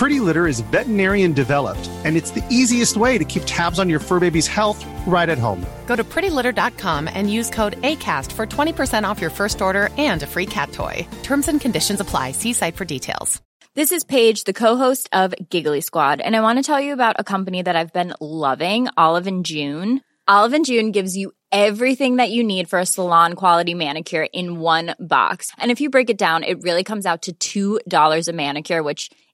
Pretty Litter is veterinarian developed, and it's the easiest way to keep tabs on your fur baby's health right at home. Go to prettylitter.com and use code ACAST for 20% off your first order and a free cat toy. Terms and conditions apply. See site for details. This is Paige, the co-host of Giggly Squad, and I want to tell you about a company that I've been loving, Olive and June. Olive and June gives you everything that you need for a salon quality manicure in one box. And if you break it down, it really comes out to $2 a manicure, which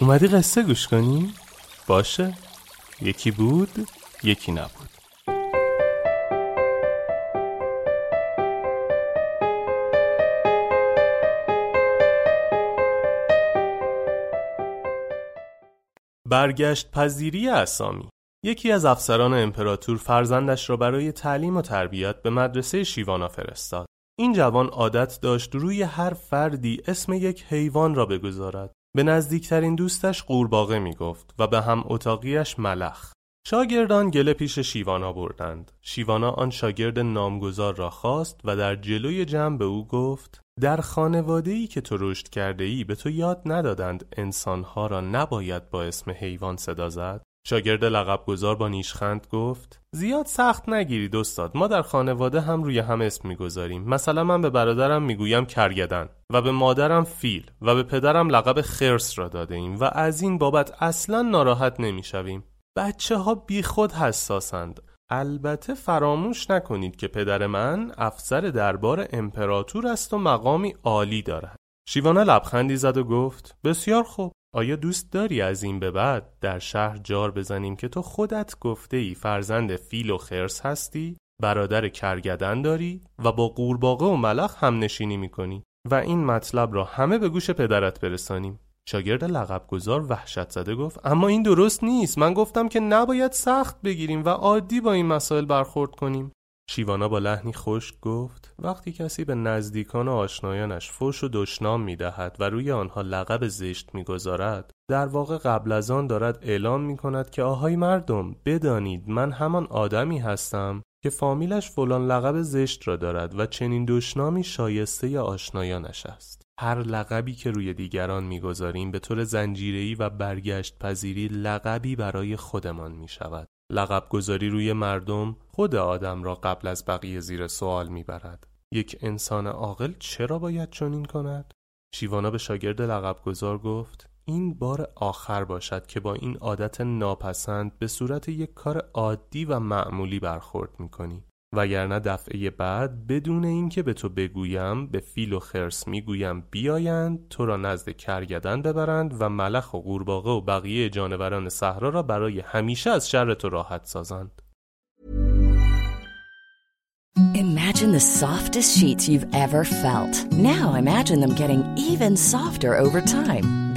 اومدی قصه گوش کنی؟ باشه. یکی بود یکی نبود. برگشت پذیری اسامی یکی از افسران امپراتور فرزندش را برای تعلیم و تربیت به مدرسه شیوانا فرستاد. این جوان عادت داشت روی هر فردی اسم یک حیوان را بگذارد. به نزدیکترین دوستش قورباغه می گفت و به هم اتاقیش ملخ. شاگردان گله پیش شیوانا بردند. شیوانا آن شاگرد نامگذار را خواست و در جلوی جمع به او گفت در خانواده که تو رشد کرده ای به تو یاد ندادند انسانها را نباید با اسم حیوان صدا زد؟ شاگرد لقب گذار با نیشخند گفت زیاد سخت نگیرید استاد ما در خانواده هم روی هم اسم می‌گذاریم. مثلا من به برادرم می‌گویم کرگدن و به مادرم فیل و به پدرم لقب خرس را داده ایم و از این بابت اصلا ناراحت نمی‌شویم. بچه ها بی خود حساسند. البته فراموش نکنید که پدر من افسر دربار امپراتور است و مقامی عالی دارد شیوانا لبخندی زد و گفت بسیار خوب آیا دوست داری از این به بعد در شهر جار بزنیم که تو خودت گفته ای فرزند فیل و خرس هستی؟ برادر کرگدن داری و با قورباغه و ملخ هم نشینی می‌کنی و این مطلب را همه به گوش پدرت برسانیم شاگرد لقب گذار وحشت زده گفت اما این درست نیست. من گفتم که نباید سخت بگیریم و عادی با این مسائل برخورد کنیم. شیوانا با لحنی خشک گفت وقتی کسی به نزدیکان و آشنایانش فوش و دشنام می دهد و روی آنها لقب زشت می گذارد در واقع قبل از آن دارد اعلام می کند که آهای مردم بدانید من همان آدمی هستم که فامیلش فلان لقب زشت را دارد و چنین دشنامی شایسته آشنایانش است. هر لقبی که روی دیگران می‌گذاریم به طور زنجیره‌ای و برگشت پذیری لقبی برای خودمان می شود لقب گذاری روی مردم خود آدم را قبل از بقیه زیر سوال می‌برد. یک انسان عاقل چرا باید چنین کند؟ شیوانا به شاگرد لقب گذار گفت این بار آخر باشد که با این عادت ناپسند به صورت یک کار عادی و معمولی برخورد می‌کنی وگرنه دفعه بعد بدون اینکه به تو بگویم به فیل و خرس می‌گویم بیایند تو را نزد کرگدن ببرند و ملخ و قورباغه و بقیه جانوران صحرا را برای همیشه از شر تو راحت سازند Imagine the softest sheets you've ever felt. Now imagine them getting even softer over time.